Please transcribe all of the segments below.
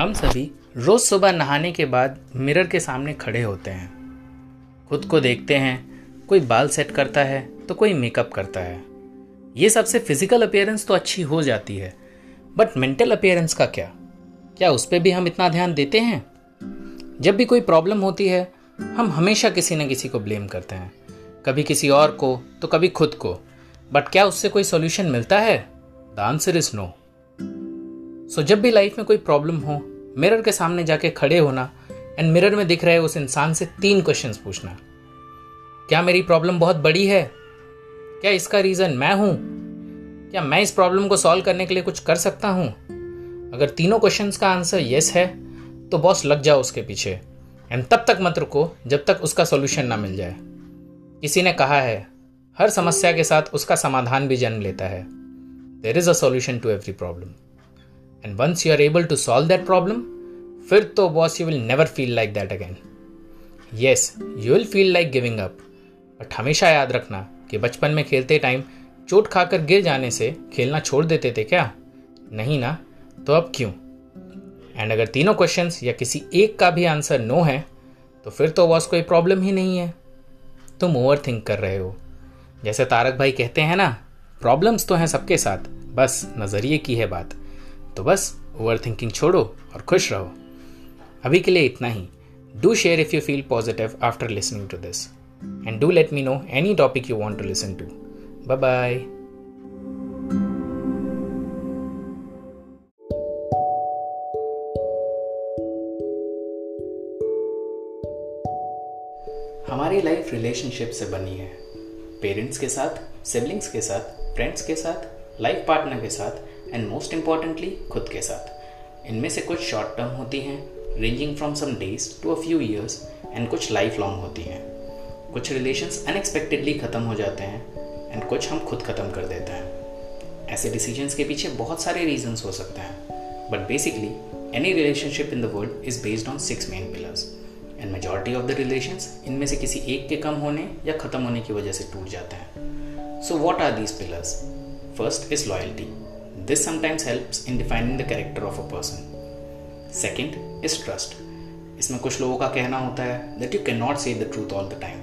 हम सभी रोज सुबह नहाने के बाद मिरर के सामने खड़े होते हैं। खुद को देखते हैं, कोई बाल सेट करता है तो कोई मेकअप करता है। ये सबसे फ़िज़िकल अपियरेंस तो अच्छी हो जाती है बट मेंटल अपियरेंस का क्या? क्या उस पर भी हम इतना ध्यान देते हैं? जब भी कोई प्रॉब्लम होती है, हम हमेशा किसी न किसी को ब्लेम करते हैं। कभी किसी और को तो कभी खुद को। बट क्या उससे कोई सॉल्यूशन मिलता है? The answer is no so जब भी लाइफ में कोई प्रॉब्लम हो मिरर के सामने जाके खड़े होना एंड मिरर में दिख रहे उस इंसान से तीन क्वेश्चंस पूछना। क्या मेरी प्रॉब्लम बहुत बड़ी है? क्या इसका रीजन मैं हूँ? क्या मैं इस प्रॉब्लम को सॉल्व करने के लिए कुछ कर सकता हूँ? अगर तीनों क्वेश्चंस का आंसर यस है तो बॉस लग जाओ उसके पीछे। एंड तब तक मत रुको जब तक उसका सॉल्यूशन ना मिल जाए। किसी ने कहा है, हर समस्या के साथ उसका समाधान भी जन्म लेता है। There is a solution to every problem and once you are able to solve that problem फिर तो boss you will never feel like that again yes you will feel like giving up but हमेशा याद रखना कि बचपन में खेलते time चोट खाकर गिर जाने से खेलना छोड़ देते थे क्या? नहीं ना? तो अब क्यों? एंड अगर तीनों क्वेश्चंस या किसी एक का भी आंसर नो है तो फिर तो बॉस कोई प्रॉब्लम ही नहीं है। तुम ओवर थिंक कर रहे हो। जैसे तारक भाई कहते हैं ना प्रॉब्लम्स तो हैं सबके साथ, बस नज़रिए की है बात। तो बस ओवर थिंकिंग छोड़ो और खुश रहो। अभी के लिए इतना ही। Do share if you feel positive after listening to this and do let me know any topic you want to listen to bye हमारी लाइफ रिलेशनशिप से बनी है। पेरेंट्स के साथ सिबलिंग्स के साथ फ्रेंड्स के साथ लाइफ पार्टनर के साथ एंड मोस्ट इम्पॉर्टेंटली खुद के साथ। इनमें से कुछ शॉर्ट टर्म होती हैं ranging from some days to a few years and कुछ लाइफ लॉन्ग होती हैं। कुछ रिलेशंस अनएक्सपेक्टेडली ख़त्म हो जाते हैं एंड कुछ हम खुद ख़त्म कर देते हैं। ऐसे डिसीजंस के पीछे बहुत सारे रीजंस हो सकते हैं। But basically any relationship in the world is based on six main pillars and majority of the relations इनमें से किसी एक के कम होने या ख़त्म होने की वजह से टूट जाते हैं। So what are these pillars first is loyalty this sometimes helps in defining the character of a person second is trust इसमें कुछ लोगों का कहना होता है that you can not say the truth all the time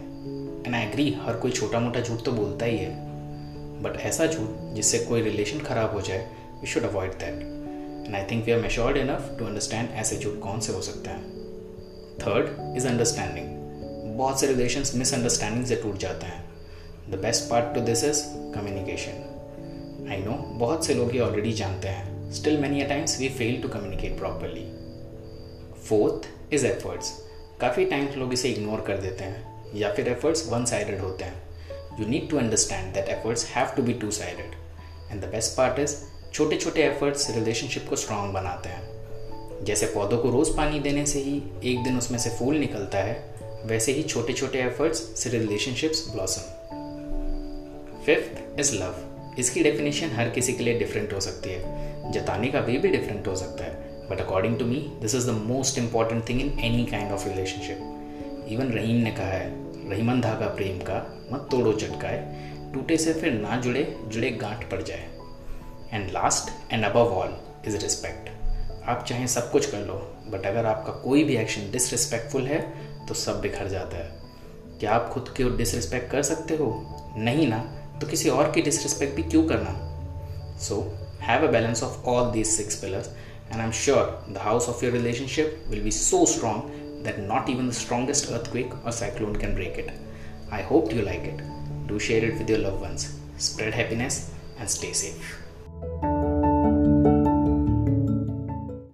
and I agree हर कोई छोटा मोटा झूठ तो बोलता ही है. बट ऐसा झूठ जिससे कोई रिलेशन खराब हो जाए we should avoid that and I think we are matured enough to understand ऐसे झूठ कौन से हो सकते हैं. थर्ड इज़ अंडरस्टैंडिंग बहुत से रिलेशन मिसअंडरस्टैंडिंग से टूट जाते हैं. The best part to this is communication I know बहुत से लोग ये ऑलरेडी जानते हैं। Still many times we fail to communicate properly fourth is efforts काफ़ी टाइम्स लोग इसे इग्नोर कर देते हैं, या फिर एफर्ट्स वन साइडेड होते हैं। You need to understand that efforts have to be two sided and the best part is छोटे छोटे एफर्ट्स रिलेशनशिप को स्ट्रांग बनाते हैं। जैसे पौधों को रोज़ पानी देने से ही एक दिन उसमें से फूल निकलता है, वैसे ही छोटे छोटे एफर्ट्स से relationships blossom fifth is love इसकी डेफिनेशन हर किसी के लिए डिफरेंट हो सकती है। जताने का वे भी डिफरेंट हो सकता है। But according to me this is the most important thing in any kind of relationship even Rahim ने कहा है रहीमन धागा प्रेम का मत तोड़ो, चटकाए। टूटे से फिर ना जुड़े जुड़े गांठ पड़ जाए। And last and above all is respect आप चाहें सब कुछ कर लो बट अगर आपका कोई भी एक्शन डिसरिस्पेक्टफुल है तो सब बिखर जाता है। क्या आप खुद की डिसरिस्पेक्ट कर सकते हो? नहीं ना। तो किसी और की डिसरिस्पेक्ट भी क्यों करना? So have a balance of all these six pillars and I am sure the house of your relationship will be so strong that not even the strongest earthquake और cyclone can break it I hope you like it do share it with your love ones spread happiness and stay safe